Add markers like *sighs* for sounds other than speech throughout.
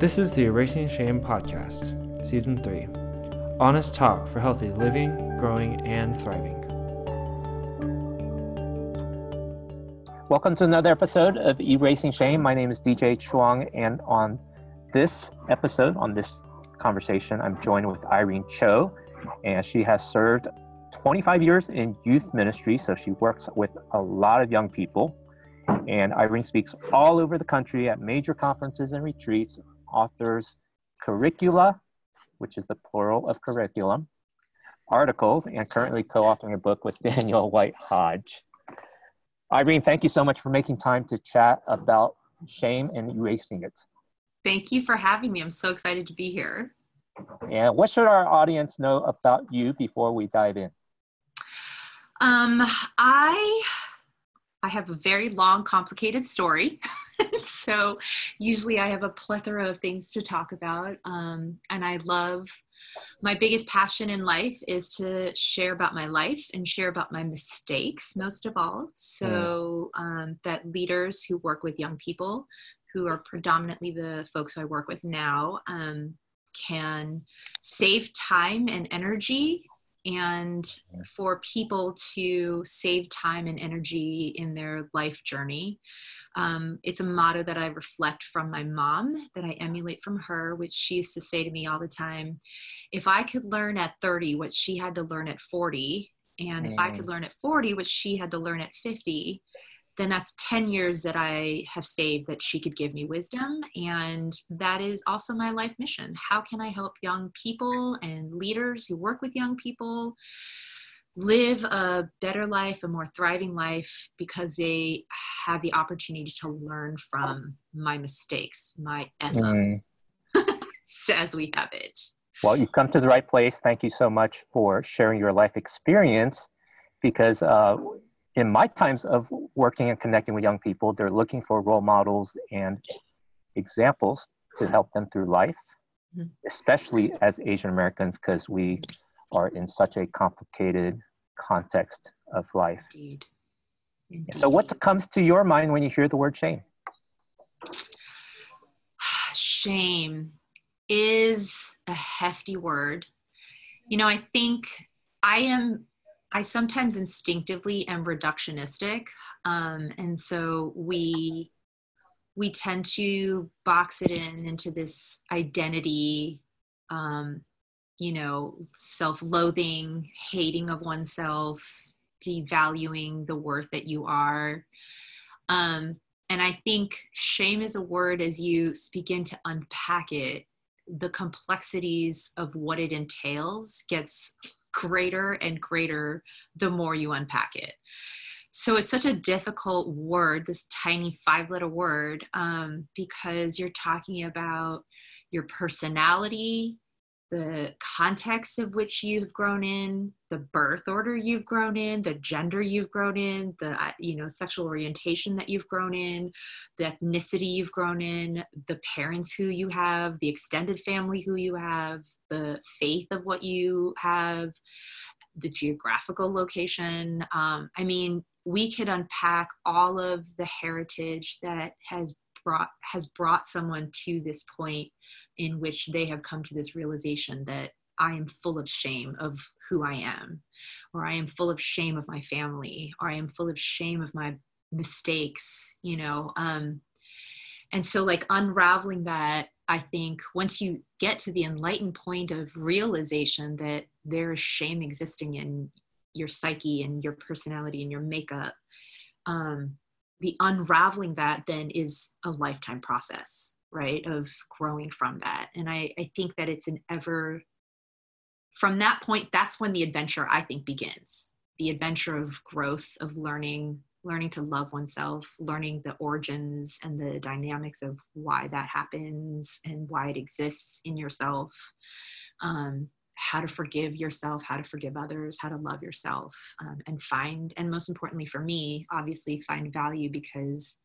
This is the Erasing Shame Podcast, Season 3 Honest Talk for Healthy Living, Growing, and Thriving. Welcome to another episode of Erasing Shame. My name is DJ Chuang, and on this episode, on this conversation, I'm joined with Irene Cho, and she has served 25 years in youth ministry, so she works with a lot of young people. And Irene speaks all over the country at major conferences and retreats, authors curricula, which is the plural of curriculum, articles, and currently co authoring a book with *laughs* Daniel White Hodge. Irene, thank you so much for making time to chat about shame and erasing it. Thank you for having me. I'm so excited to be here. And what should our audience know about you before we dive in? Um, I I have a very long, complicated story. *laughs* *laughs* so usually I have a plethora of things to talk about. Um, and I love my biggest passion in life is to share about my life and share about my mistakes most of all so um, that leaders who work with young people who are predominantly the folks i work with now um, can save time and energy and for people to save time and energy in their life journey. Um, it's a motto that I reflect from my mom, that I emulate from her, which she used to say to me all the time if I could learn at 30 what she had to learn at 40, and if I could learn at 40 what she had to learn at 50, then that's 10 years that I have saved that she could give me wisdom. And that is also my life mission. How can I help young people and leaders who work with young people live a better life, a more thriving life, because they have the opportunity to learn from my mistakes, my ups, mm. *laughs* as we have it. Well, you've come to the right place. Thank you so much for sharing your life experience because uh, in my times of working and connecting with young people, they're looking for role models and examples to help them through life, mm-hmm. especially as Asian Americans, because we are in such a complicated context of life. Indeed. Indeed. So, what comes to your mind when you hear the word shame? *sighs* Shame is a hefty word. You know, I think I am I sometimes instinctively am reductionistic, um, and so we we tend to box it in into this identity, um, you know, self-loathing, hating of oneself, devaluing the worth that you are. Um, and I think shame is a word as you begin to unpack it, the complexities of what it entails gets greater and greater the more you unpack it. So it's such a difficult word, this tiny five letter word, um, because you're talking about your personality, the context of which you've grown in, the birth order you've grown in, the gender you've grown in, the uh, you know sexual orientation that you've grown in, the ethnicity you've grown in, the parents who you have, the extended family who you have, the faith of what you have, the geographical location. Um, I mean, we could unpack all of the heritage that has brought has brought someone to this point in which they have come to this realization that I am full of shame of who I am, or I am full of shame of my family, or I am full of shame of my mistakes, you know. Um, and so, like, unraveling that, I think once you get to the enlightened point of realization that there is shame existing in your psyche and your personality and your makeup, um, the unraveling that then is a lifetime process right of growing from that. And i i think that it's an ever from that point that's when the adventure i think begins. The adventure of growth of learning learning to love oneself learning the origins and the dynamics of why that happens and why it exists in yourself. Um, how to forgive yourself, how to forgive others, how to love yourself, um, and find, and most importantly for me, obviously find value because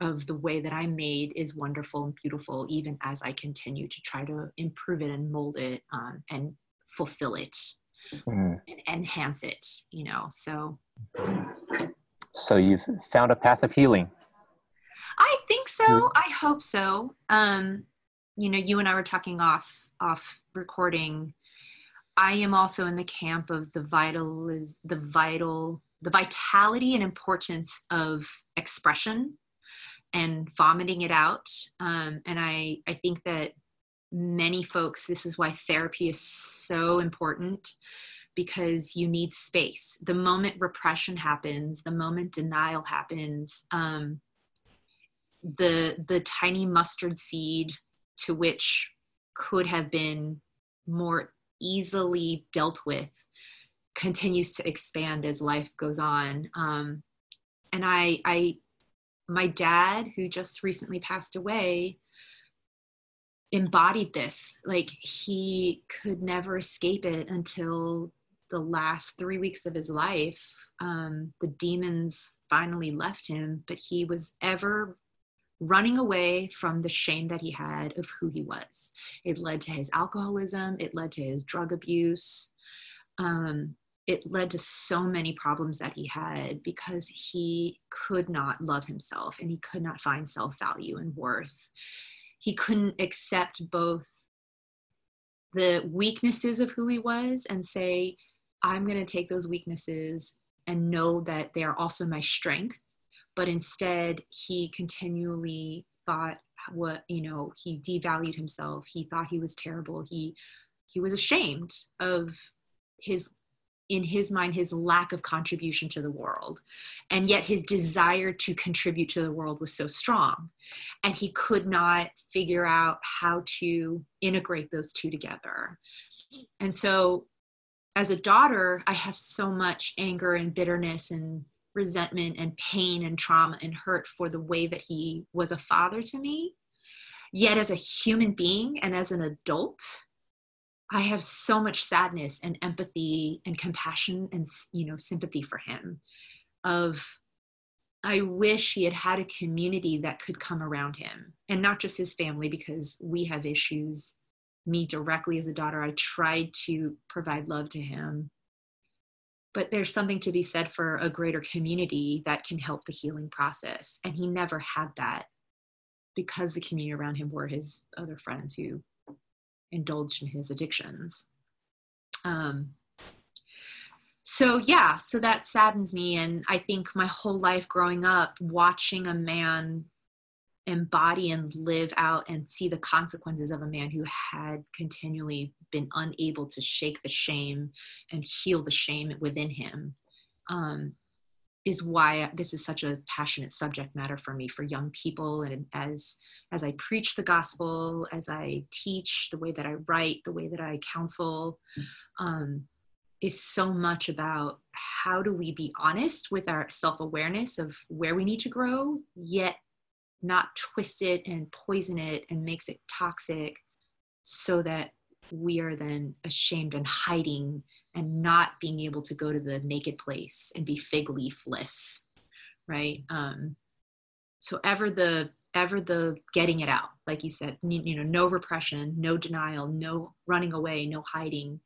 of the way that I'm made is wonderful and beautiful, even as I continue to try to improve it and mold it um, and fulfill it mm. and enhance it, you know. So, so you've found a path of healing. I think so. I hope so. Um, you know, you and I were talking off off recording. I am also in the camp of the vital is the vital the vitality and importance of expression and vomiting it out. Um, and I I think that many folks this is why therapy is so important because you need space. The moment repression happens, the moment denial happens, um, the the tiny mustard seed to which could have been more easily dealt with continues to expand as life goes on. Um, and I, I, my dad, who just recently passed away, embodied this. Like he could never escape it until the last three weeks of his life. Um, the demons finally left him, but he was ever running away from the shame that he had of who he was. It led to his alcoholism, it led to his drug abuse. Um, it led to so many problems that he had because he could not love himself and he could not find self value and worth. He couldn't accept both the weaknesses of who he was and say, I'm going to take those weaknesses and know that they are also my strength but instead he continually thought what you know he devalued himself he thought he was terrible he he was ashamed of his in his mind his lack of contribution to the world. And yet his desire to contribute to the world was so strong. And he could not figure out how to integrate those two together. And so as a daughter i have so much anger and bitterness and resentment and pain and trauma and hurt for the way that he was a father to me. Yet, as a human being and as an adult, I have so much sadness and empathy and compassion and you know sympathy for him. Of I wish he had had a community that could come around him and not just his family because we have issues. Me directly as a daughter, I tried to provide love to him but there's something to be said for a greater community that can help the healing process and he never had that because the community around him were his other friends who indulged in his addictions. Um, so yeah so that saddens me. And i think my whole life growing up watching a man embody and live out and see the consequences of a man who had continually been unable to shake the shame and heal the shame within him um, is why this is such a passionate subject matter for me for young people. And as as i preach the gospel as i teach the way that i write the way that i counsel um, is so much about how do we be honest with our self-awareness of where we need to grow yet not twist it and poison it and makes it toxic so that we are then ashamed and hiding and not being able to go to the naked place and be fig leafless right? Um so ever the ever the getting it out like you said you, you know no repression no denial no running away no hiding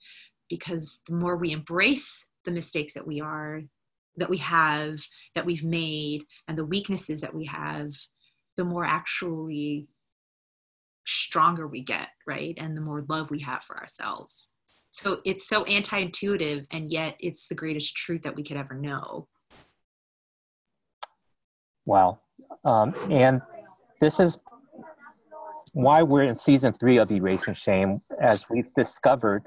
because the more we embrace the mistakes that we are that we have that we've made and the weaknesses that we have the more actually stronger we get, right? And the more love we have for ourselves. So it's so anti intuitive, and yet it's the greatest truth that we could ever know. Wow. Um, and this is why we're in season three of Erasing Shame, as we've discovered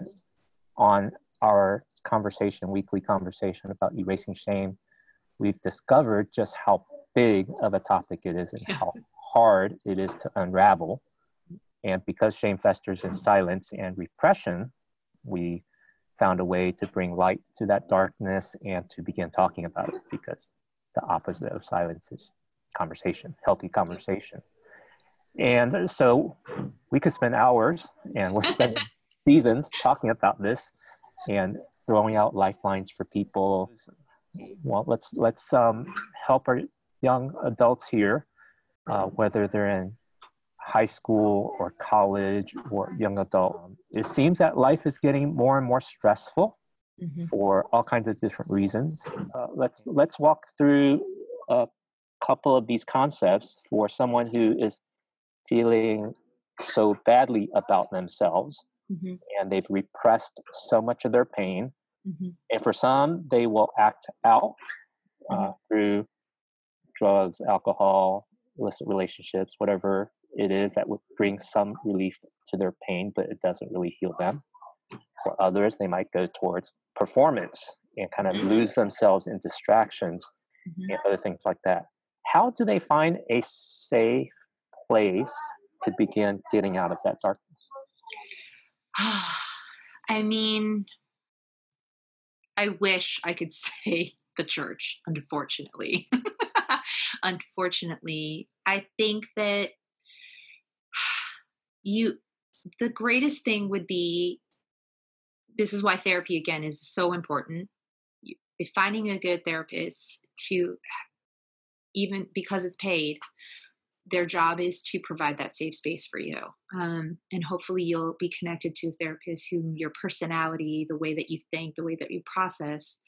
on our conversation, weekly conversation about erasing shame, we've discovered just how big of a topic it is and yeah. how hard it is to unravel. And because shame festers in silence and repression, we found a way to bring light to that darkness and to begin talking about it because the opposite of silence is conversation, healthy conversation. And so we could spend hours and we're spending *laughs* seasons talking about this and throwing out lifelines for people. Well, let's let's um, help our young adults here, uh, whether they're in high school or college or young adult. It seems that life is getting more and more stressful mm-hmm. for all kinds of different reasons. Uh, let's let's walk through a couple of these concepts for someone who is feeling so badly about themselves mm-hmm. and they've repressed so much of their pain. Mm-hmm. And for some, they will act out uh, Mhm. through drugs, alcohol, illicit relationships, whatever it is that would bring some relief to their pain, but it doesn't really heal them. For others, they might go towards performance and kind of Mhm. lose themselves in distractions Mhm. and other things like that. How do they find a safe place to begin getting out of that darkness? *sighs* I mean, I wish I could *laughs* say the church, unfortunately. *laughs* unfortunately, I think that you, the greatest thing would be this is why therapy again is so important. Finding a good therapist to even because it's paid, their job is to provide that safe space for you. Um, and hopefully, you'll be connected to a therapist whom your personality, the way that you think, the way that you process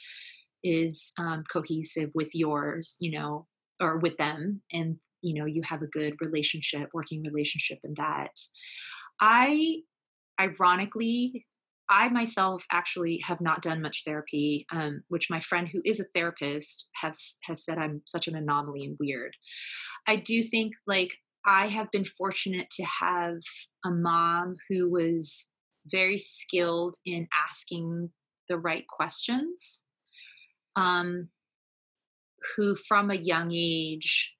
is um, cohesive with yours, you know, or with them. And, you know, you have a good relationship, working relationship and that. I, ironically, I myself actually have not done much therapy, um, which my friend who is a therapist has has said I'm such an anomaly and weird. I do think like I have been fortunate to have a mom who was very skilled in asking the right questions. Um, who from a young age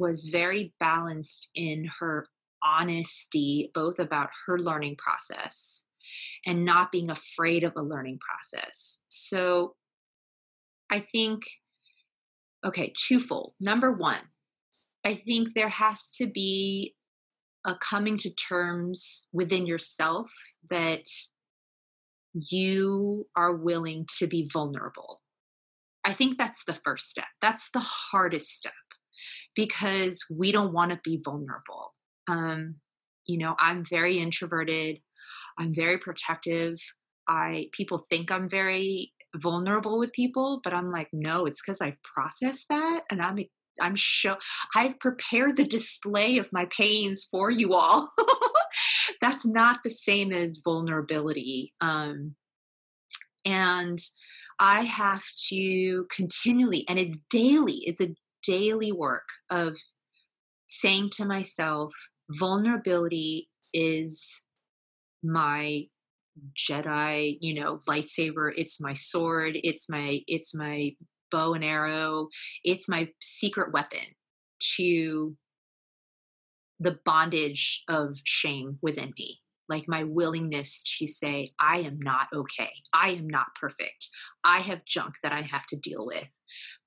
was very balanced in her honesty, both about her learning process and not being afraid of a learning process. So I think, okay, twofold. Number one, I think there has to be a coming to terms within yourself that you are willing to be vulnerable. I think that's the first step. That's the hardest step because we don't want to be vulnerable. Um, you know, I'm very introverted. I'm very protective. I people think I'm very vulnerable with people, but I'm like, no, it's because I've processed that and I'm I'm show I've prepared the display of my pains for you all. *laughs* That's not the same as vulnerability. Um, and I have to continually, and it's daily, it's a daily work of saying to myself, vulnerability is my Jedi, you know, lightsaber. It's my sword. It's my it's my bow and arrow. It's my secret weapon to the bondage of shame within me. Like my willingness to say, I am not okay. I am not perfect. I have junk that I have to deal with.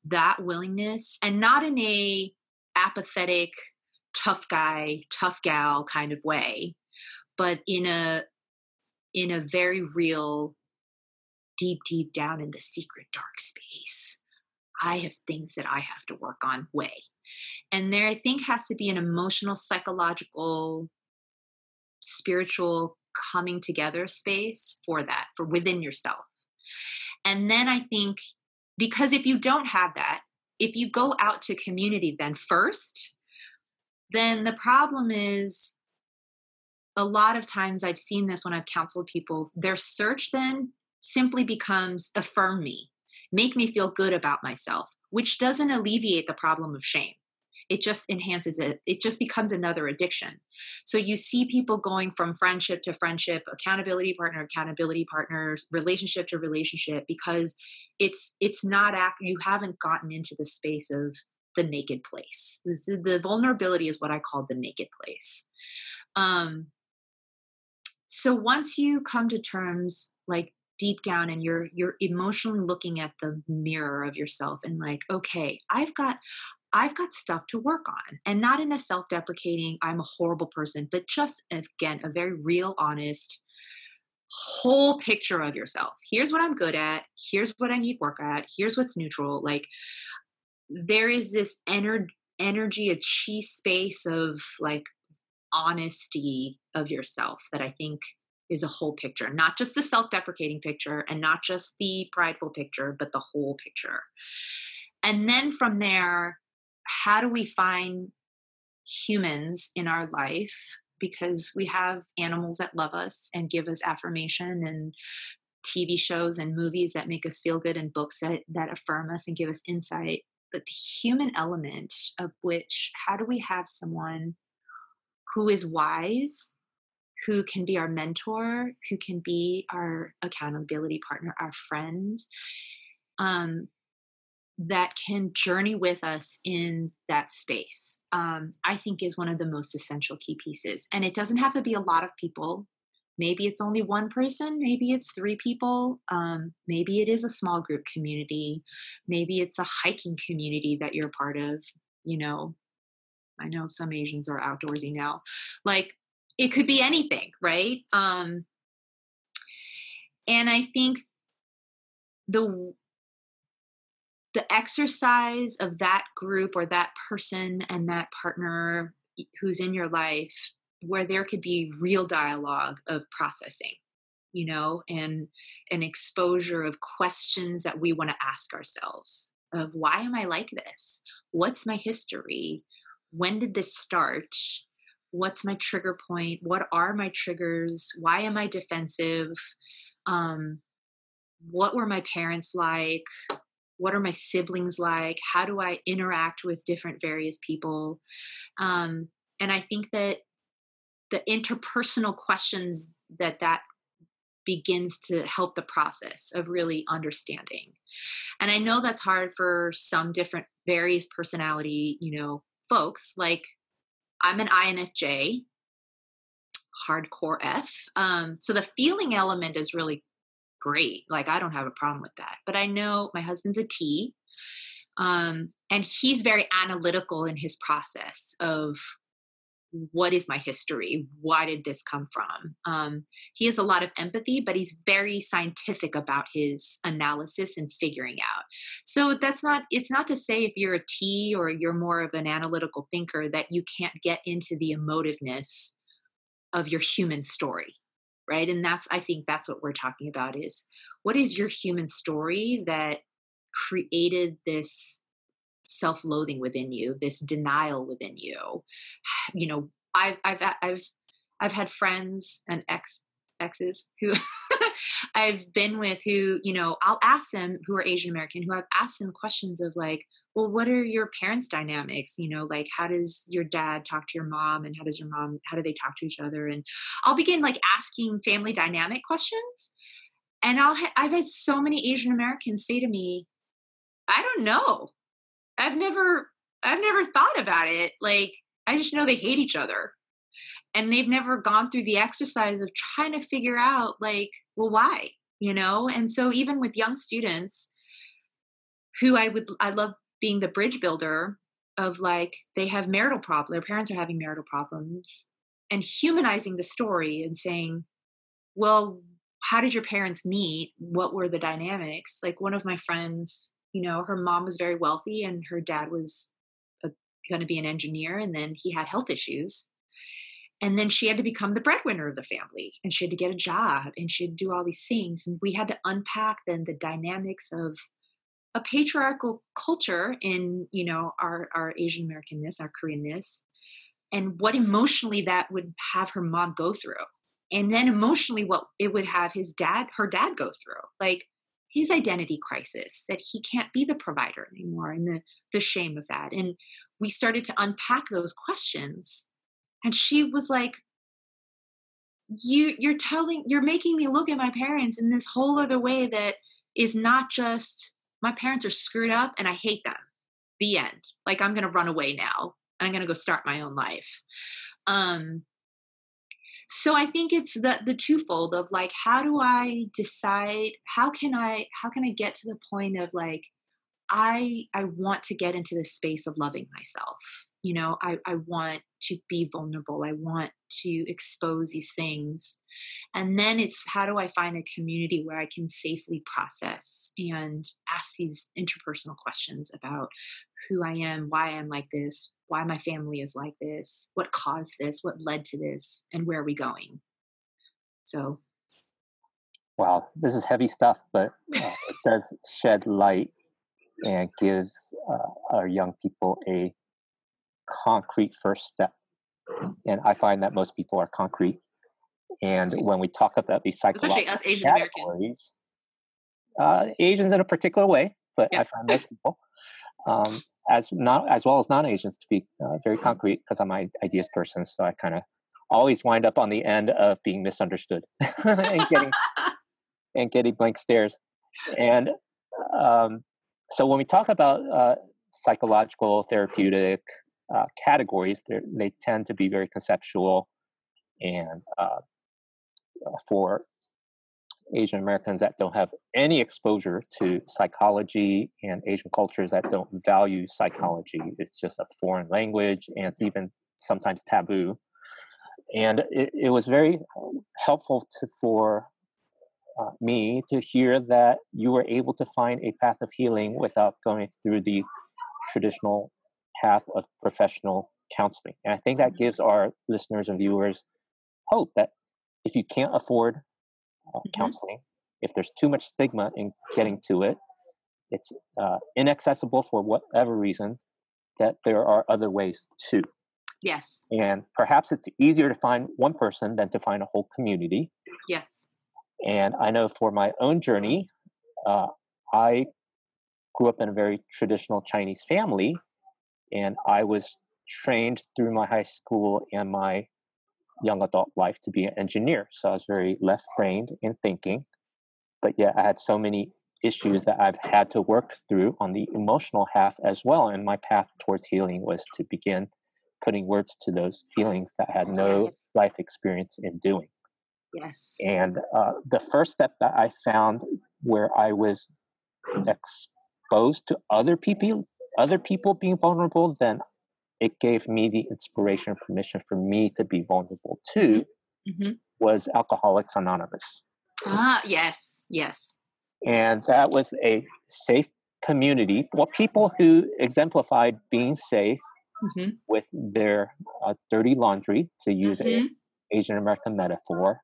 That willingness, and not in a apathetic, tough guy, tough gal kind of way, but in a in a very real, deep, deep down in the secret dark space. I have things that I have to work on way. And there, I think, has to be an emotional, psychological, spiritual coming together space for that, for within yourself. And then I think, because if you don't have that, if you go out to community then first, then the problem is a lot of times I've seen this when I've counseled people, their search then simply becomes affirm me, make me feel good about myself, which doesn't alleviate the problem of shame. It just enhances it. It just becomes another addiction. So you see people going from friendship to friendship, accountability partner, accountability partners, relationship to relationship, because it's it's not act. You haven't gotten into the space of the naked place. The, the vulnerability is what I call the naked place. Um, so once you come to terms like deep down and you're you're emotionally looking at the mirror of yourself and like okay i've got i've got stuff to work on and not in a self-deprecating i'm a horrible person but just again a very real honest whole picture of yourself here's what i'm good at here's what i need work at here's what's neutral like there is this ener- energy a chi space of like honesty of yourself that I think is a whole picture, not just the self deprecating picture and not just the prideful picture, but the whole picture. And then from there, how do we find humans in our life because we have animals that love us and give us affirmation and TV shows and movies that make us feel good and books that, that affirm us and give us insight. But the human element of which, how do we have someone who is wise, who can be our mentor, who can be our accountability partner, our friend, um, that can journey with us in that space, um, I think is one of the most essential key pieces. And it doesn't have to be a lot of people. Maybe it's only one person, maybe it's three people, um, maybe it is a small group community, maybe it's a hiking community that you're part of. You know, I know some Asians are outdoorsy now. Like it could be anything, right? Um, and I think the the exercise of that group or that person and that partner who's in your life where there could be real dialogue of processing you know and an exposure of questions that we want to ask ourselves of why am i like this? What's my history? When did this start? What's my trigger point? What are my triggers? Why am i defensive? Um what were my parents like what are my siblings like? How do i interact with different various people? Um, and i think that the interpersonal questions that that begins to help the process of really understanding. And i know that's hard for some different various personality you know folks like i'm an infj hardcore f um, so the feeling element is really great. Like I don't have a problem with that. But I know my husband's a T. Um, and he's very analytical in his process of what is my history? Why did this come from? Um, he has a lot of empathy, but he's very scientific about his analysis and figuring out. So that's not, it's not to say if you're a T or you're more of an analytical thinker that you can't get into the emotiveness of your human story right? And that's i think that's what we're talking about is what is your human story that created this self-loathing within you this denial within you? *sighs* You know i've i've i've i've had friends and ex exes who *laughs* I've been with who, you know, I'll ask them who are Asian American, who I've asked them questions of like, well, what are your parents' dynamics? You know, like how does your dad talk to your mom and how does your mom, how do they talk to each other? And I'll begin like asking family dynamic questions. And I'll, ha- I've had so many Asian Americans say to me, I don't know. I've never, I've never thought about it. Like, I just know they hate each other and they've never gone through the exercise of trying to figure out like well why you know? And so even with young students who i would i love being the bridge builder of like they have marital problems their parents are having marital problems and humanizing the story and saying well how did your parents meet? What were the dynamics? Like one of my friends you know her mom was very wealthy and her dad was going to be an engineer and then he had health issues and then she had to become the breadwinner of the family and she had to get a job and she had to do all these things and we had to unpack then the dynamics of a patriarchal culture in you know our our asian americanness our koreanness and what emotionally that would have her mom go through. And then emotionally what it would have his dad her dad go through like his identity crisis that he can't be the provider anymore and the the shame of that. And we started to unpack those questions and she was like you you're telling you're making me look at my parents in this whole other way that is not just my parents are screwed up and i hate them. The end. Like i'm gonna run away now. And i'm gonna go start my own life. Um so i think it's the the twofold of like how do i decide how can i how can i get to the point of like i i want to get into the space of loving myself you know i i want to be vulnerable. I want to expose these things. And then it's how do I find a community where I can safely process and ask these interpersonal questions about who I am, why I'm like this, why my family is like this, what caused this, what led to this, and where are we going? So. Wow, this is heavy stuff, but uh, it *laughs* does shed light and gives uh, our young people a concrete first step and I find that most people are concrete. And when we talk about these psychological especially us Asian Americans, uh, Asians in a particular way, but yeah. I find most people, um, as not as well as non-Asians, to be uh, very concrete because I'm an ideas person. So I kind of always wind up on the end of being misunderstood *laughs* and getting *laughs* and getting blank stares. And um, so when we talk about uh, psychological therapeutic uh, categories, they tend to be very conceptual and uh, for Asian Americans that don't have any exposure to psychology and Asian cultures that don't value psychology. It's just a foreign language and it's even sometimes taboo. And it, it was very helpful to, for uh, me to hear that you were able to find a path of healing without going through the traditional path of professional counseling. And I think that gives our listeners and viewers hope that if you can't afford uh, mm-hmm. counseling, if there's too much stigma in getting to it, it's uh, inaccessible for whatever reason, that there are other ways too. Yes. And perhaps it's easier to find one person than to find a whole community. Yes. And I know for my own journey, uh, I grew up in a very traditional Chinese family, and I was trained through my high school and my young adult life to be an engineer. So I was very left brained in thinking. But yet I had so many issues that I've had to work through on the emotional half as well. And my path towards healing was to begin putting words to those feelings that I had no yes. life experience in doing. Yes. And uh, the first step that I found where I was exposed to other people, other people being vulnerable, then it gave me the inspiration and permission for me to be vulnerable too mm-hmm. was alcoholics anonymous ah yes yes and that was a safe community well people who exemplified being safe mm-hmm. with their uh, dirty laundry to use mm-hmm. a asian american metaphor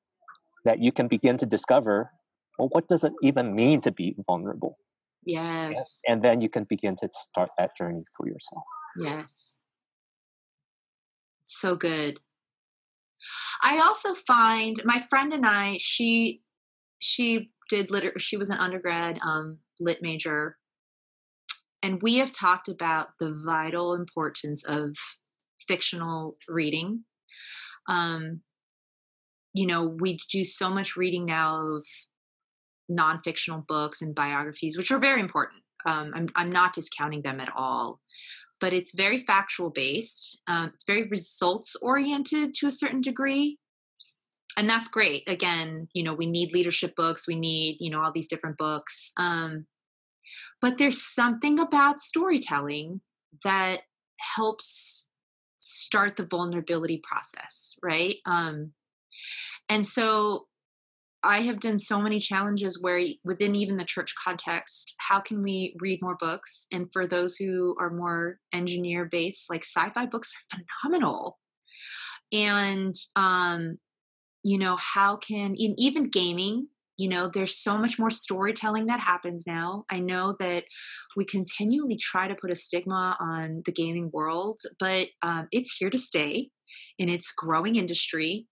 that you can begin to discover well what does it even mean to be vulnerable yes. and, then you can begin to start that journey for yourself. Yes. So good. I also find my friend and I, she she did liter she was an undergrad um, lit major. And we have talked about the vital importance of fictional reading. Um, you know we do so much reading now of non-fictional books and biographies which are very important um, I'm, I'm not discounting them at all but it's very factual based. Um, it's very results oriented to a certain degree. And that's great. Again, you know, we need leadership books, we need, you know, all these different books. Um, but there's something about storytelling that helps start the vulnerability process, right? Um, and so I have done so many challenges where within even the church context, how can we read more books? And for those who are more engineer based, like sci-fi books are phenomenal. And um, you know, how can in even gaming, you know, there's so much more storytelling that happens now. I know that we continually try to put a stigma on the gaming world, but um, it's here to stay in its growing industry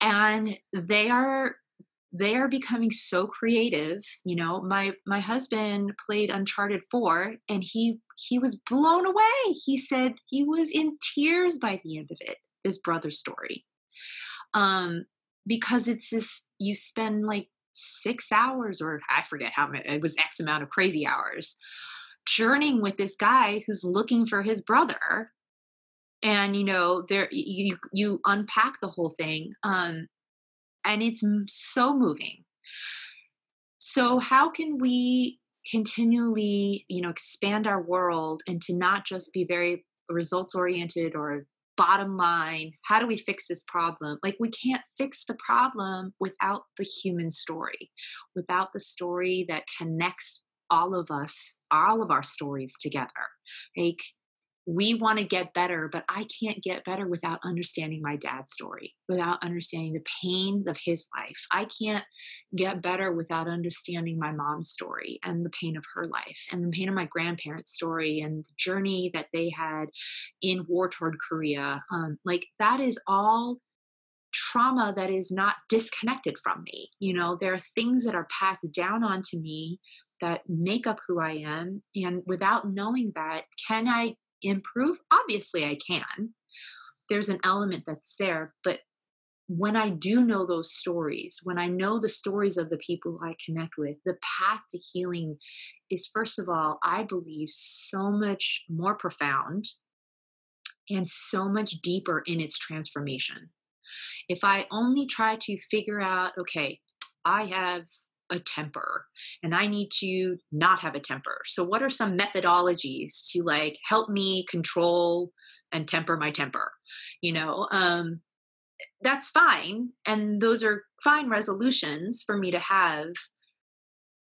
and they are they are becoming so creative you know my my husband played uncharted 4 and he he was blown away. He said he was in tears by the end of it his brother's story. Um because it's this you spend like six hours or i forget how many it was x amount of crazy hours journeying with this guy who's looking for his brother and you know there you you unpack the whole thing um and it's so moving. So how can we continually you know expand our world and to not just be very results oriented or bottom line how do we fix this problem? Like we can't fix the problem without the human story without the story that connects all of us all of our stories together. Like we want to get better, but I can't get better without understanding my dad's story, without understanding the pain of his life. I can't get better without understanding my mom's story and the pain of her life and the pain of my grandparents' story and the journey that they had in war torn Korea. Um, like that is all trauma that is not disconnected from me. You know, there are things that are passed down onto me that make up who I am. And without knowing that, can I improve? Obviously, I can. There's an element that's there. But when I do know those stories, when I know the stories of the people I connect with, the path to healing is, first of all, I believe, so much more profound and so much deeper in its transformation. If I only try to figure out, okay, I have a temper and I need to not have a temper. So what are some methodologies to like help me control and temper my temper? You know, um that's fine and those are fine resolutions for me to have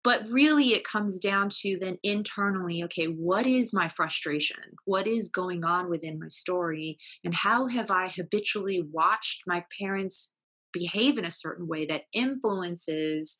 but really it comes down to then internally okay what is my frustration what is going on within my story and how have i habitually watched my parents behave in a certain way that influences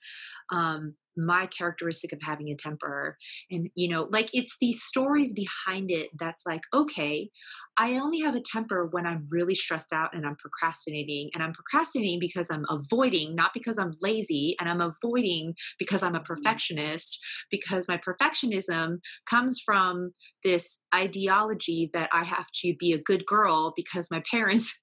um, my characteristic of having a temper and you know like it's these stories behind it that's like okay i only have a temper when i'm really stressed out and i'm procrastinating and i'm procrastinating because i'm avoiding not because i'm lazy and i'm avoiding because i'm a mm-hmm. perfectionist because my perfectionism comes from this ideology that i have to be a good girl because my parents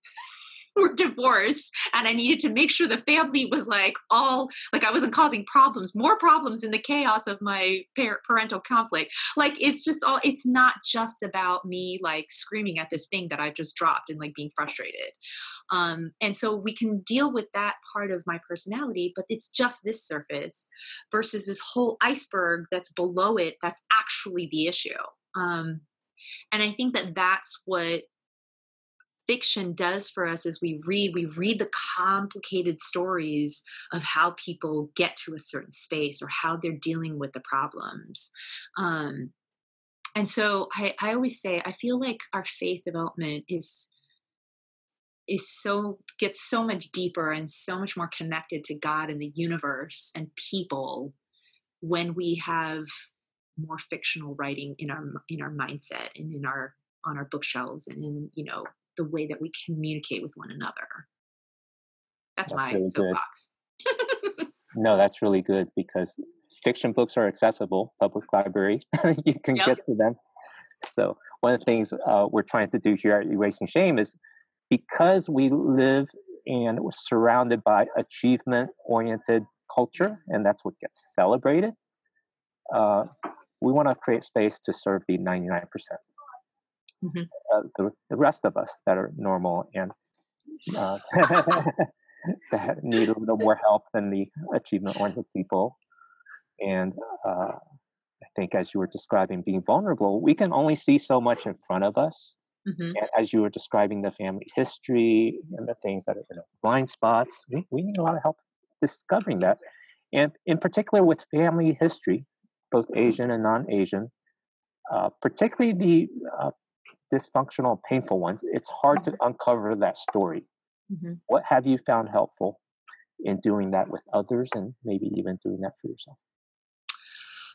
*laughs* were divorced and I needed to make sure the family was like all like I wasn't causing problems, more problems in the chaos of my par- parental conflict. Like it's just all it's not just about me like screaming at this thing that I've just dropped and like being frustrated. Um and so we can deal with that part of my personality, but it's just this surface versus this whole iceberg that's below it that's actually the issue. Um and I think that that's what fiction does for us is we read we read the complicated stories of how people get to a certain space or how they're dealing with the problems. Um, and so I, I always say i feel like our faith development is is so gets so much deeper and so much more connected to god and the universe and people when we have more fictional writing in our in our mindset and in our on our bookshelves and in you know the way that we communicate with one another. That's, that's my really soapbox. *laughs* no, that's really good because fiction books are accessible, public library, *laughs* you can yep. get to them. So one of the things uh, we're trying to do here at Erasing Shame is because we live and we're surrounded by achievement-oriented culture, and that's what gets celebrated. Uh, we want to create space to serve the 99% mm-hmm. uh, the, the rest of us that are normal and uh, *laughs* *laughs* that need a little more help than the achievement oriented people. And uh, I think, as you were describing being vulnerable, we can only see so much in front of us. Mm-hmm. And as you were describing the family history and the things that are you know, blind spots, we, we need a lot of help discovering that. And in particular, with family history, both Asian and non Asian, uh, particularly the uh, dysfunctional, painful ones, it's hard to uncover that story. Mm-hmm. What have you found helpful in doing that with others and maybe even doing that for yourself?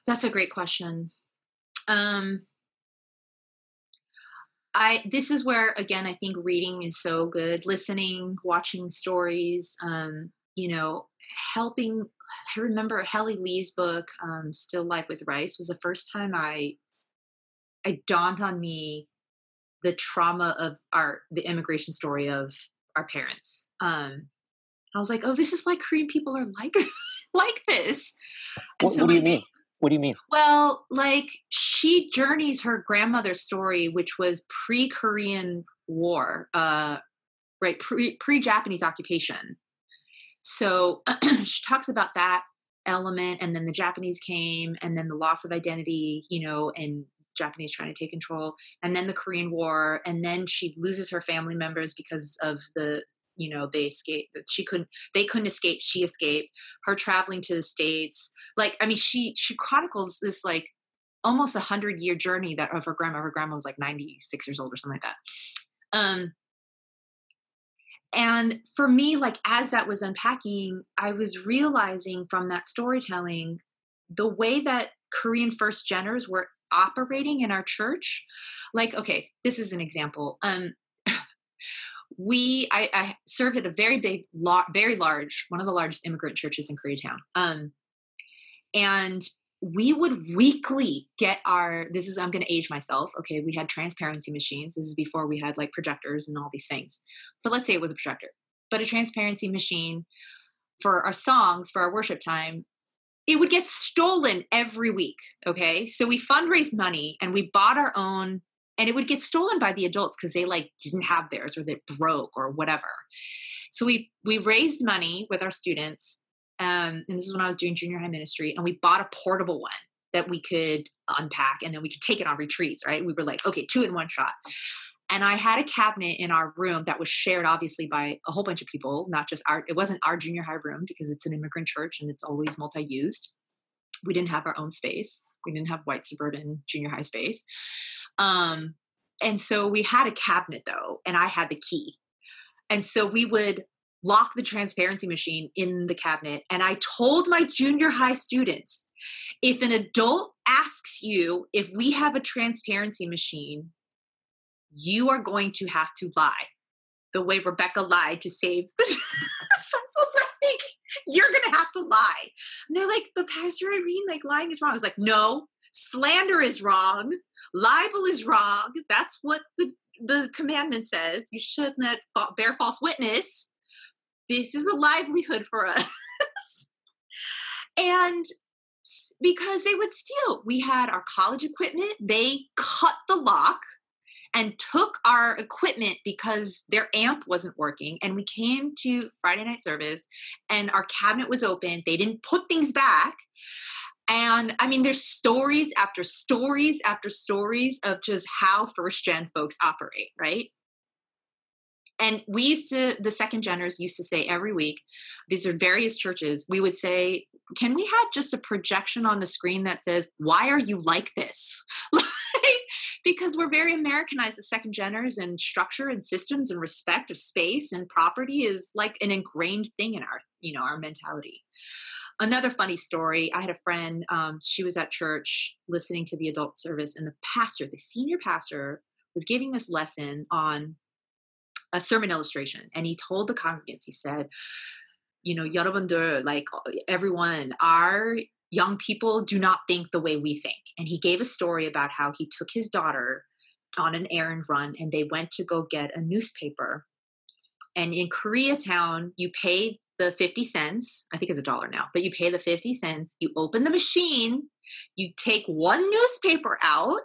That's a great question. Um, I this is where again I think reading is so good. Listening, watching stories, um, you know, helping. I remember Helie Lee's book, um, "Still Life with Rice," was the first time I I dawned on me the trauma of our the immigration story of our parents. Um, I was like, oh, this is why Korean people are like *laughs* like this. What, so what, do you mean? What do you mean? Well, like she journeys her grandmother's story, which was pre-Korean War, uh, right? Pre pre-Japanese occupation. So *clears throat* she talks about that element, and then the Japanese came, and then the loss of identity, you know, and Japanese trying to take control, and then the Korean War, and then she loses her family members because of the you know they escape she couldn't they couldn't escape she escaped her traveling to the states like i mean she she chronicles this like almost a hundred year journey that of her grandma. Her grandma was like 96 years old or something like that. Um, and for me, like as that was unpacking, I was realizing from that storytelling the way that Korean first geners were operating in our church. Like, okay, this is an example. Um, *laughs* we I, I, served at a very big, very large, one of the largest immigrant churches in Koreatown. Um, and we would weekly get our this is i'm going to age myself okay we had transparency machines this is before we had like projectors and all these things but let's say it was a projector but a transparency machine for our songs for our worship time it would get stolen every week okay so we fundraised money and we bought our own and it would get stolen by the adults because they like didn't have theirs or they broke or whatever so we we raised money with our students um, and this is when I was doing junior high ministry, and we bought a portable one that we could unpack and then we could take it on retreats, right? We were like, okay, two in one shot. And I had a cabinet in our room that was shared obviously by a whole bunch of people, not just our, it wasn't our junior high room because it's an immigrant church and it's always multi used. We didn't have our own space, we didn't have white suburban junior high space. Um, and so we had a cabinet though, and I had the key. And so we would lock the transparency machine in the cabinet. And I told my junior high students if an adult asks you if we have a transparency machine, you are going to have to lie the way Rebecca lied to save the *laughs* *laughs* like, you're going to have to lie. And they're like, but Pastor Irene, like lying is wrong. I was like, no, slander is wrong. Libel is wrong. That's what the, the commandment says. You shouldn't bear false witness this is a livelihood for us. *laughs* and because they would steal, we had our college equipment, they cut the lock and took our equipment because their amp wasn't working. And we came to Friday night service and our cabinet was open. They didn't put things back. And I mean, there's stories after stories after stories of just how first gen folks operate, right? And we used to, the second geners used to say every week, these are various churches, we would say, can we have just a projection on the screen that says, why are you like this? *laughs* because we're very Americanized as second geners and structure and systems and respect of space and property is like an ingrained thing in our, you know, our mentality. Another funny story, I had a friend, um, she was at church listening to the adult service and the pastor, the senior pastor, was giving this lesson on a sermon illustration and he told the congregants he said you know 여러분들 like everyone our young people do not think the way we think and he gave a story about how he took his daughter on an errand run and they went to go get a newspaper and in koreatown you pay the 50 cents i think it's a dollar now but you pay the 50 cents you open the machine you take one newspaper out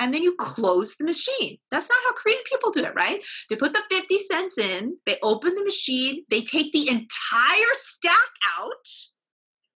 and then you close the machine. That's not how Korean people do it, right? They put the 50 cents in, they open the machine, they take the entire stack out,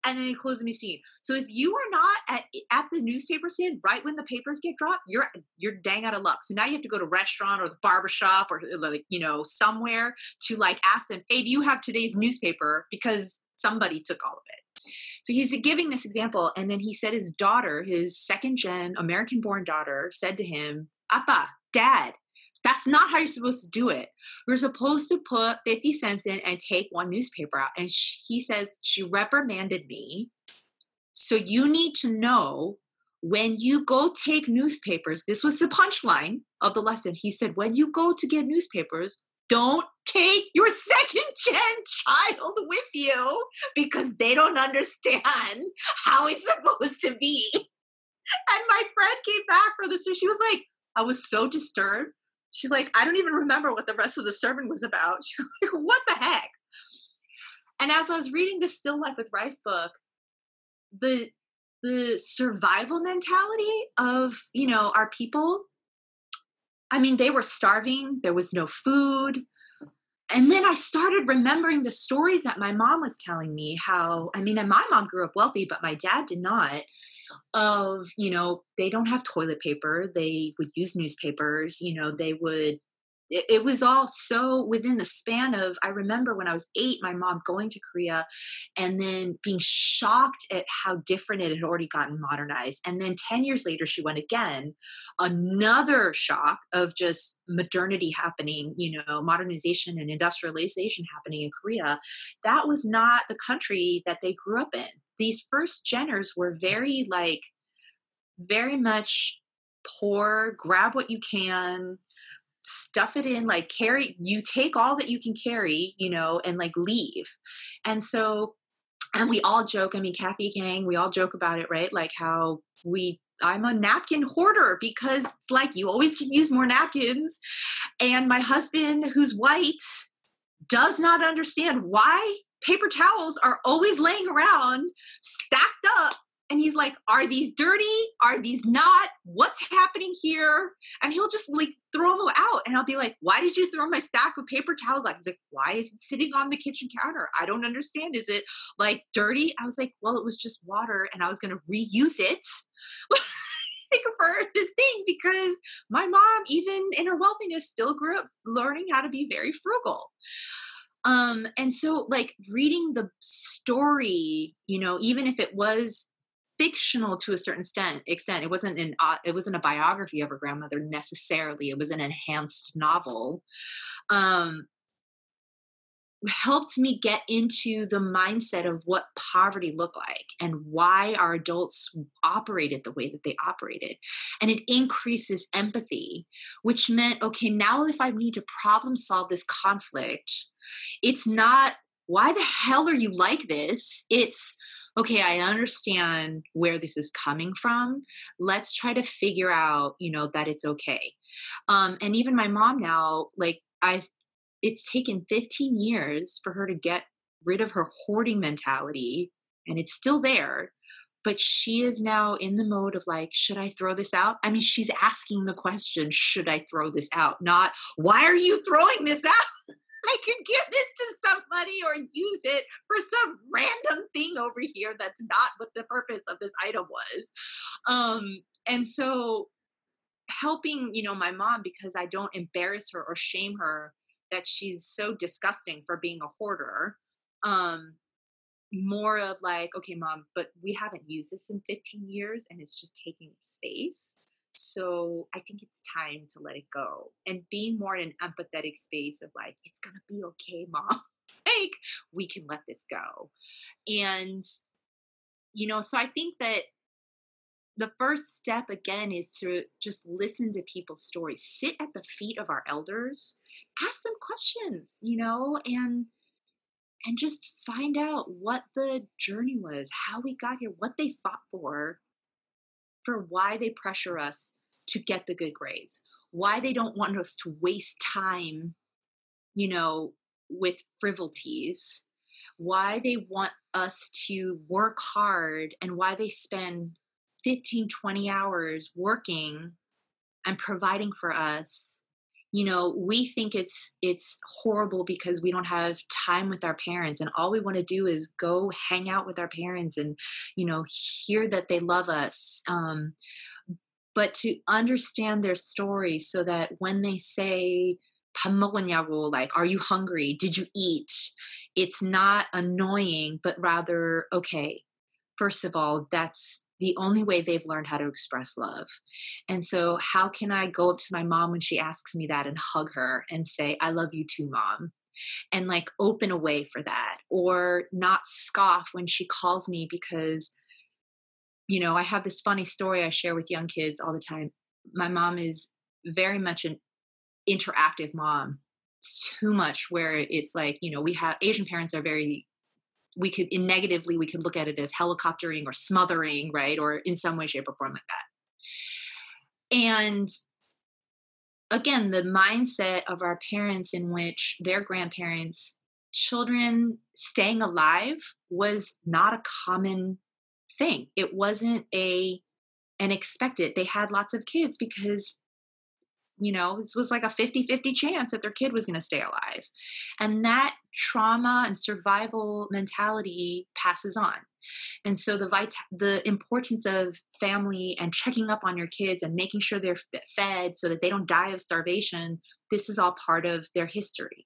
and then they close the machine. So if you are not at at the newspaper stand right when the papers get dropped, you're you're dang out of luck. So now you have to go to restaurant or the barbershop or like you know somewhere to like ask them, hey, do you have today's newspaper? Because somebody took all of it. So he's giving this example, and then he said his daughter, his second gen American born daughter, said to him, Appa, dad, that's not how you're supposed to do it. You're supposed to put 50 cents in and take one newspaper out. And she, he says, She reprimanded me. So you need to know when you go take newspapers, this was the punchline of the lesson. He said, When you go to get newspapers, don't take your *laughs* second gen child with you because they don't understand how it's supposed to be. And my friend came back for this, and she was like, I was so disturbed. She's like, I don't even remember what the rest of the sermon was about. *laughs* She's like, what the heck? And as I was reading the Still Life with Rice book, the the survival mentality of you know our people i mean they were starving there was no food and then I started remembering the stories that my mom was telling me how, I mean, and my mom grew up wealthy, but my dad did not. Of, you know, they don't have toilet paper. They would use newspapers. You know, they would it, it, was all so within the span of i remember when i was eight my mom going to korea and then being shocked at how different it had already gotten modernized and then 10 years later she went again another shock of just modernity happening you know modernization and industrialization happening in korea that was not the country that they grew up in these first geners were very like very much poor grab what you can stuff it in like carry you take all that you can carry you know and like leave. And so and we all joke i mean kathy gang we all joke about it right? Like how we i'm a napkin hoarder because it's like you always can use more napkins. And my husband who's white does not understand why paper towels are always laying around stacked up and he's like are these dirty? Are these not? What's happening here? And he'll just like throw them out and i'll be like why did you throw my stack of paper towels out? He's like why is it sitting on the kitchen counter? I don't understand. Is it like dirty? I was like well it was just water and i was going to reuse it. *laughs* For this thing because my mom even in her wealthiness still grew up learning how to be very frugal um and so like reading the story you know even if it was fictional to a certain extent. Extent it wasn't an uh, it wasn't a biography of her grandmother necessarily. It was an enhanced novel. Um, helped me get into the mindset of what poverty looked like and why our adults operated the way that they operated. And it increases empathy, which meant, okay, now if I need to problem solve this conflict, it's not, why the hell are you like this? It's, okay i understand where this is coming from. Let's try to figure out you know that it's okay. Um and even my mom now like i've it's taken 15 years for her to get rid of her hoarding mentality and it's still there but she is now in the mode of like should i throw this out? I mean she's asking the question should i throw this out? Not why are you throwing this out I could give this to somebody or use it for some random thing over here that's not what the purpose of this item was. Um, and so helping, you know, my mom because I don't embarrass her or shame her that she's so disgusting for being a hoarder. Um, more of like, okay, mom, but we haven't used this in 15 years and it's just taking space. So I think it's time to let it go and being more in an empathetic space of like, it's going to be okay, mom. *laughs* like, we can let this go. And, you know, so I think that the first step again is to just listen to people's stories, sit at the feet of our elders, ask them questions, you know, and and just find out what the journey was, how we got here, what they fought for, for why they pressure us to get the good grades, why they don't want us to waste time, you know, with frivolities, why they want us to work hard, and why they spend 15, 20 hours working and providing for us you know we think it's it's horrible because we don't have time with our parents and all we want to do is go hang out with our parents and you know hear that they love us um, but to understand their story so that when they say like are you hungry? Did you eat? It's not annoying but rather okay first of all that's the only way they've learned how to express love. And so, how can I go up to my mom when she asks me that and hug her and say, I love you too, mom? And like open a way for that, or not scoff when she calls me because, you know, I have this funny story I share with young kids all the time. My mom is very much an interactive mom too much where it's like you know we have asian parents are very we could in negatively we could look at it as helicoptering or smothering right or in some way shape or form like that. And again the mindset of our parents in which their grandparents children staying alive was not a common thing. It wasn't a an expected they had lots of kids because you know, this was like a 50 50 chance that their kid was going to stay alive. And that trauma and survival mentality passes on. and so the vit- the importance of family and checking up on your kids and making sure they're fed so that they don't die of starvation this is all part of their history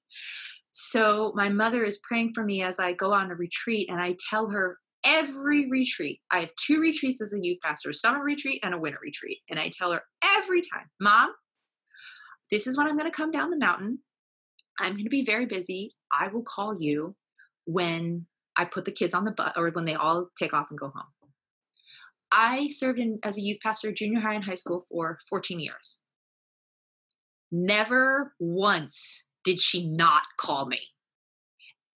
so my mother is praying for me as i go on a retreat and i tell her every retreat i have two retreats as a youth pastor summer retreat and a winter retreat and i tell her every time mom this is when i'm going to come down the mountain i'm going to be very busy i will call you when I put the kids on the bus or when they all take off and go home. I served in, as a youth pastor, junior high and high school for 14 years. Never once did she not call me.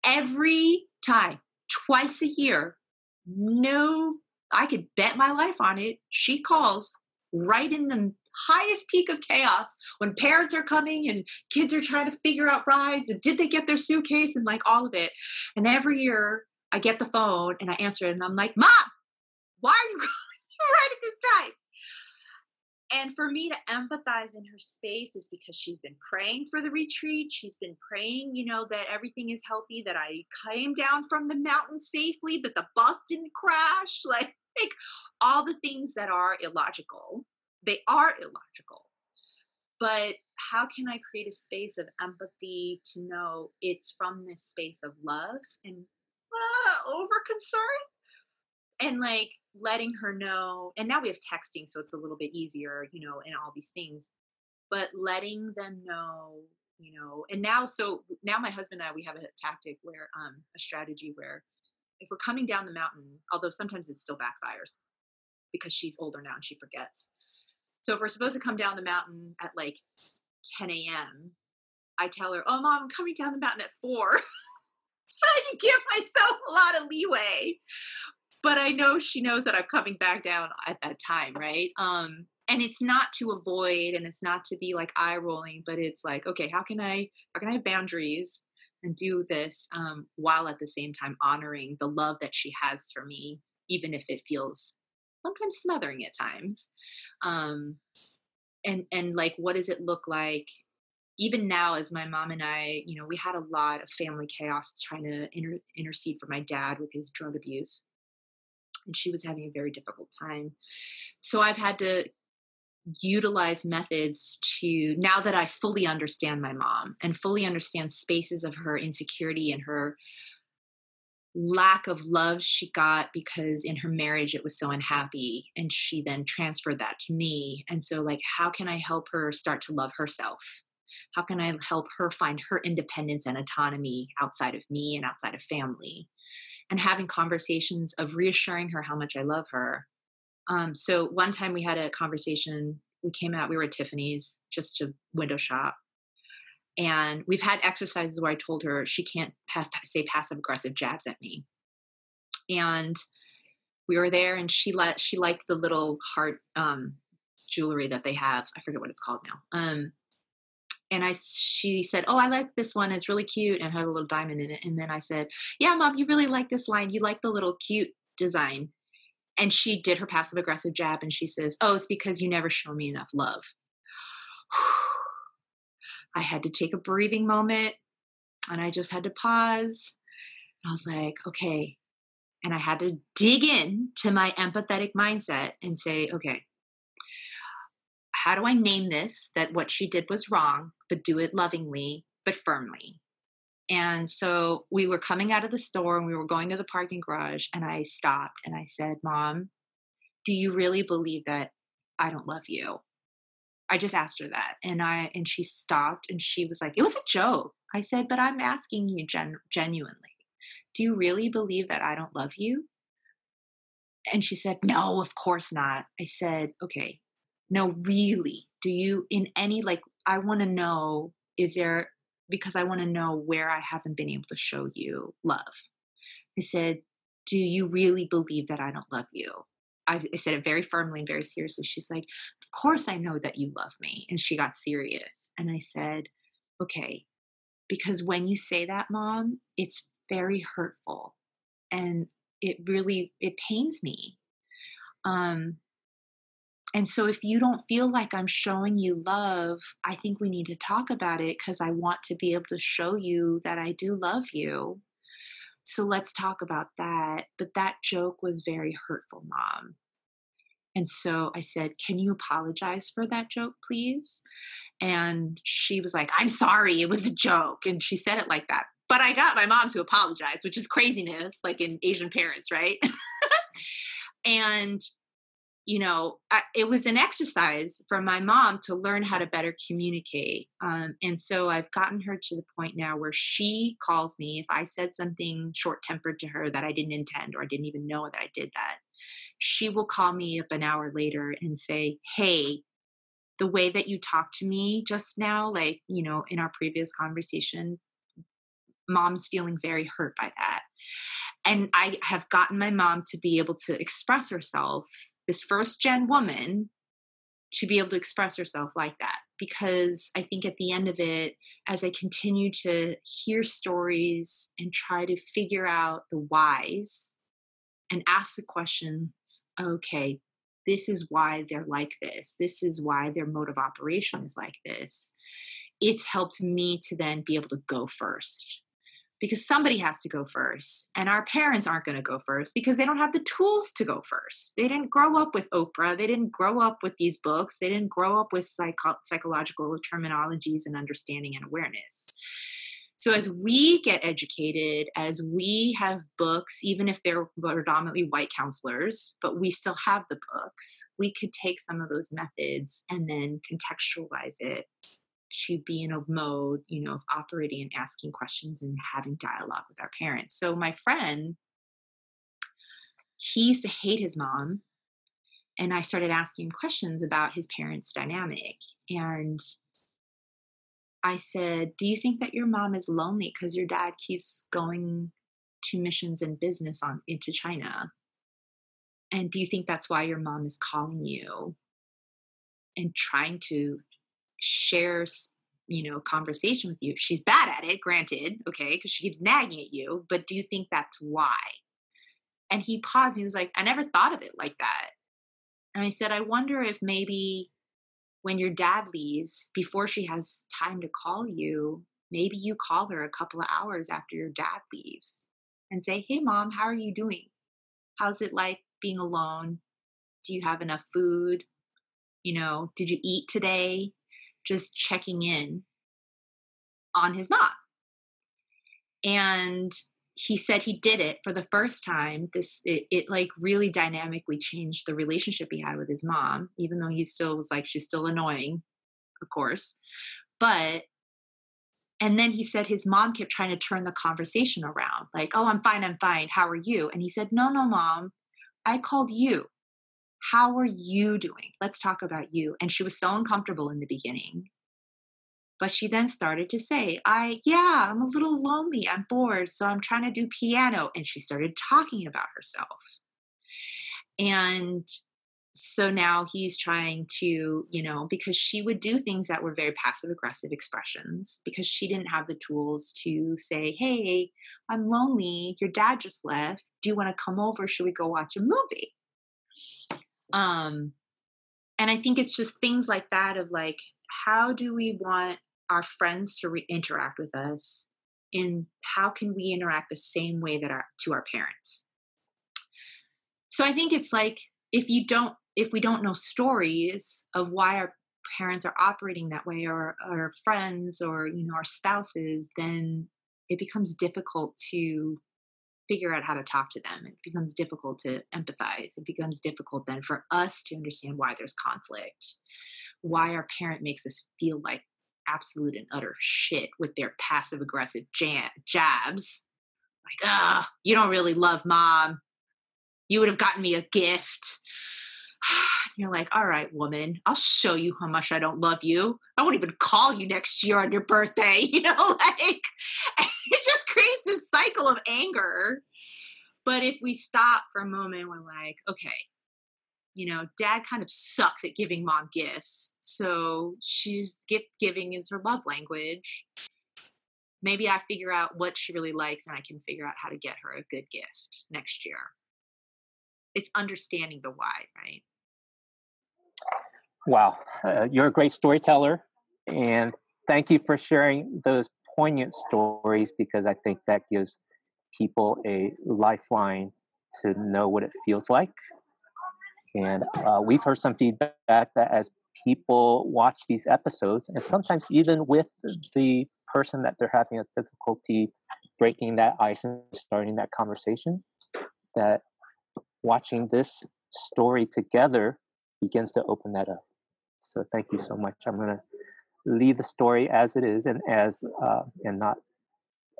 Every time, twice a year, no, I could bet my life on it. She calls right in the highest peak of chaos when parents are coming and kids are trying to figure out rides and did they get their suitcase and like all of it. And every year I get the phone and I answer it and I'm like, Mom, why are you *laughs* calling right at this time? And for me to empathize in her space is because she's been praying for the retreat. She's been praying, you know, that everything is healthy, that I came down from the mountain safely, that the bus didn't crash, like, *laughs* like all the things that are illogical. They are illogical. But how can I create a space of empathy to know it's from this space of love and uh, over concern and like letting her know and now we have texting so it's a little bit easier you know and all these things but letting them know you know and now so now my husband and i we have a tactic where um a strategy where if we're coming down the mountain although sometimes it still backfires because she's older now and she forgets so if we're supposed to come down the mountain at like 10 a.m i tell her oh mom i'm coming down the mountain at 4 *laughs* so I can give myself a lot of leeway. But I know she knows that I'm coming back down at that time, right? Um, and it's not to avoid and it's not to be like eye rolling, but it's like, okay, how can I how can I have boundaries and do this um, while at the same time honoring the love that she has for me, even if it feels sometimes smothering at times. Um, and and like what does it look like even now as my mom and i you know we had a lot of family chaos trying to inter- intercede for my dad with his drug abuse and she was having a very difficult time so i've had to utilize methods to now that i fully understand my mom and fully understand spaces of her insecurity and her lack of love she got because in her marriage it was so unhappy and she then transferred that to me and so like how can i help her start to love herself how can I help her find her independence and autonomy outside of me and outside of family? And having conversations of reassuring her how much I love her. Um, so one time we had a conversation, we came out, we were at Tiffany's just to window shop. And we've had exercises where I told her she can't have, say passive aggressive jabs at me. And we were there and she let she liked the little heart um, jewelry that they have. I forget what it's called now. Um, and I she said, "Oh, I like this one. It's really cute and had a little diamond in it." And then I said, "Yeah, mom, you really like this line. You like the little cute design." And she did her passive aggressive jab and she says, "Oh, it's because you never show me enough love." *sighs* I had to take a breathing moment and I just had to pause. I was like, "Okay." And I had to dig in to my empathetic mindset and say, "Okay, how do I name this that what she did was wrong, but do it lovingly, but firmly? And so we were coming out of the store and we were going to the parking garage, and I stopped and I said, Mom, do you really believe that I don't love you? I just asked her that. And I and she stopped and she was like, It was a joke. I said, But I'm asking you gen- genuinely. Do you really believe that I don't love you? And she said, No, of course not. I said, Okay, no really do you in any like i want to know is there because i want to know where i haven't been able to show you love i said do you really believe that i don't love you I, said it very firmly and very seriously. She's like of course i know that you love me. And she got serious. And i said okay because when you say that mom it's very hurtful. And it really it pains me. Um and so if you don't feel like I'm showing you love, I think we need to talk about it because I want to be able to show you that I do love you. So let's talk about that. But that joke was very hurtful, mom. And so I said, Can you apologize for that joke, please? And she was like, I'm sorry, it was a joke. And she said it like that. But I got my mom to apologize, which is craziness, like in Asian parents, right? *laughs* and you know, I, it was an exercise for my mom to learn how to better communicate. Um, and so I've gotten her to the point now where she calls me if I said something short tempered to her that I didn't intend or I didn't even know that I did that. She will call me up an hour later and say, Hey, the way that you talked to me just now, like, you know, in our previous conversation, mom's feeling very hurt by that. And I have gotten my mom to be able to express herself, this first gen woman, to be able to express herself like that. Because I think at the end of it, as I continue to hear stories and try to figure out the whys and ask the questions okay, this is why they're like this. This is why their mode of operation is like this. It's helped me to then be able to go first because somebody has to go first. And our parents aren't going to go first because they don't have the tools to go first. They didn't grow up with Oprah. They didn't grow up with these books. They didn't grow up with psycho- psychological terminologies and understanding and awareness. So as we get educated, as we have books, even if they're predominantly white counselors, but we still have the books, we could take some of those methods and then contextualize it to be in a mode, you know, of operating and asking questions and having dialogue with our parents. So my friend, he used to hate his mom. And I started asking questions about his parents' dynamic. And I said, Do you think that your mom is lonely because your dad keeps going to missions and business on into China? And do you think that's why your mom is calling you and trying to share, you know, conversation with you? She's bad at it, granted, okay, because she keeps nagging at you, but do you think that's why? And he paused he was like, I never thought of it like that. And I said, I wonder if maybe when your dad leaves, before she has time to call you, maybe you call her a couple of hours after your dad leaves and say, Hey, mom, how are you doing? How's it like being alone? Do you have enough food? You know, did you eat today? Just checking in on his mom. And he said he did it for the first time. This it, it, like really dynamically changed the relationship he had with his mom even though he still was like she's still annoying of course. But and then he said his mom kept trying to turn the conversation around like oh i'm fine i'm fine. How are you? And he said no no mom. I called you how are you doing let's talk about you and she was so uncomfortable in the beginning but she then started to say, I, yeah, I'm a little lonely. I'm bored. So I'm trying to do piano. And she started talking about herself. And so now he's trying to, you know, because she would do things that were very passive aggressive expressions because she didn't have the tools to say, Hey, I'm lonely. Your dad just left. Do you want to come over? Should we go watch a movie? Um, and I think it's just things like that of like, how do we want our friends to re- interact with us And how can we interact the same way that our to our parents? So i think it's like if you don't if we don't know stories of why our parents are operating that way or our friends or you know our spouses then it becomes difficult to figure out how to talk to them it becomes difficult to empathize it becomes difficult then for us to understand why there's conflict why our parent makes us feel like absolute and utter shit with their passive aggressive jam- jabs. Like, ah, you don't really love mom. You would have gotten me a gift. *sighs* You're like, all right, woman, I'll show you how much I don't love you. I won't even call you next year on your birthday. *laughs* You know, *laughs* like *laughs* it just creates this cycle of anger. But if we stop for a moment, we're like, okay, you know, dad kind of sucks at giving mom gifts. So she's gift giving is her love language. Maybe I figure out what she really likes and I can figure out how to get her a good gift next year. It's understanding the why, right? Wow. Uh, you're a great storyteller. And thank you for sharing those poignant stories because I think that gives people a lifeline to know what it feels like. And uh, we've heard some feedback that as people watch these episodes, and sometimes even with the person that they're having a difficulty breaking that ice and starting that conversation, that watching this story together begins to open that up. So thank you so much. I'm going to leave the story as it is and as uh, and not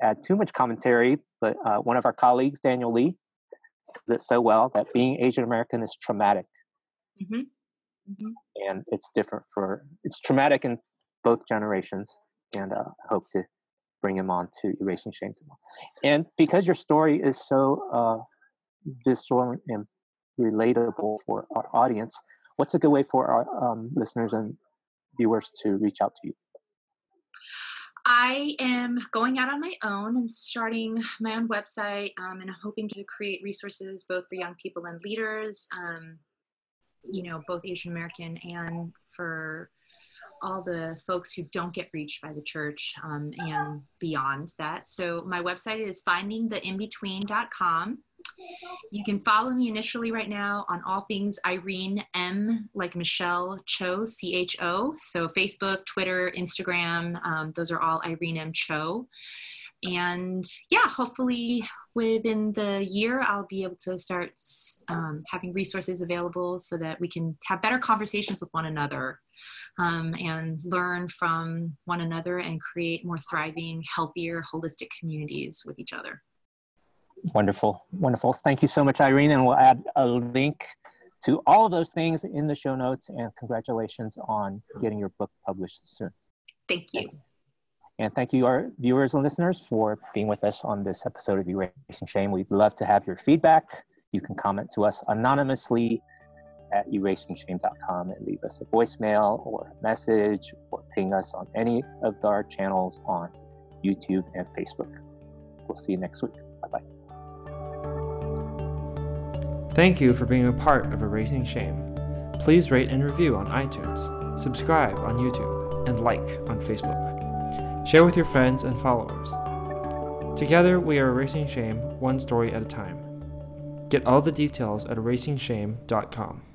add too much commentary. But uh, one of our colleagues, Daniel Lee, says it so well that being Asian American is traumatic, mm-hmm. Mm-hmm. and it's different for it's traumatic in both generations. And uh, I hope to bring him on to erasing shame. tomorrow. And because your story is so uh, visceral and relatable for our audience, what's a good way for our um, listeners and viewers to reach out to you? I am going out on my own and starting my own website um, and hoping to create resources both for young people and leaders, um, you know, both Asian American and for all the folks who don't get reached by the church um, and beyond that. So my website is findingtheinbetween.com. You can follow me initially right now on all things Irene M, like Michelle Cho, C H O. So Facebook, Twitter, Instagram, um, those are all Irene M Cho. And yeah, hopefully within the year, I'll be able to start um, having resources available so that we can have better conversations with one another um, and learn from one another and create more thriving, healthier, holistic communities with each other. Wonderful, wonderful. Thank you so much, Irene. And we'll add a link to all of those things in the show notes. And congratulations on getting your book published soon. Thank you. And thank you, our viewers and listeners, for being with us on this episode of Erasing Shame. We'd love to have your feedback. You can comment to us anonymously at erasingshame.com and leave us a voicemail or a message or ping us on any of our channels on YouTube and Facebook. We'll see you next week. Thank you for being a part of Erasing Shame. Please rate and review on iTunes, subscribe on YouTube, and like on Facebook. Share with your friends and followers. Together, we are erasing shame one story at a time. Get all the details at erasingshame.com.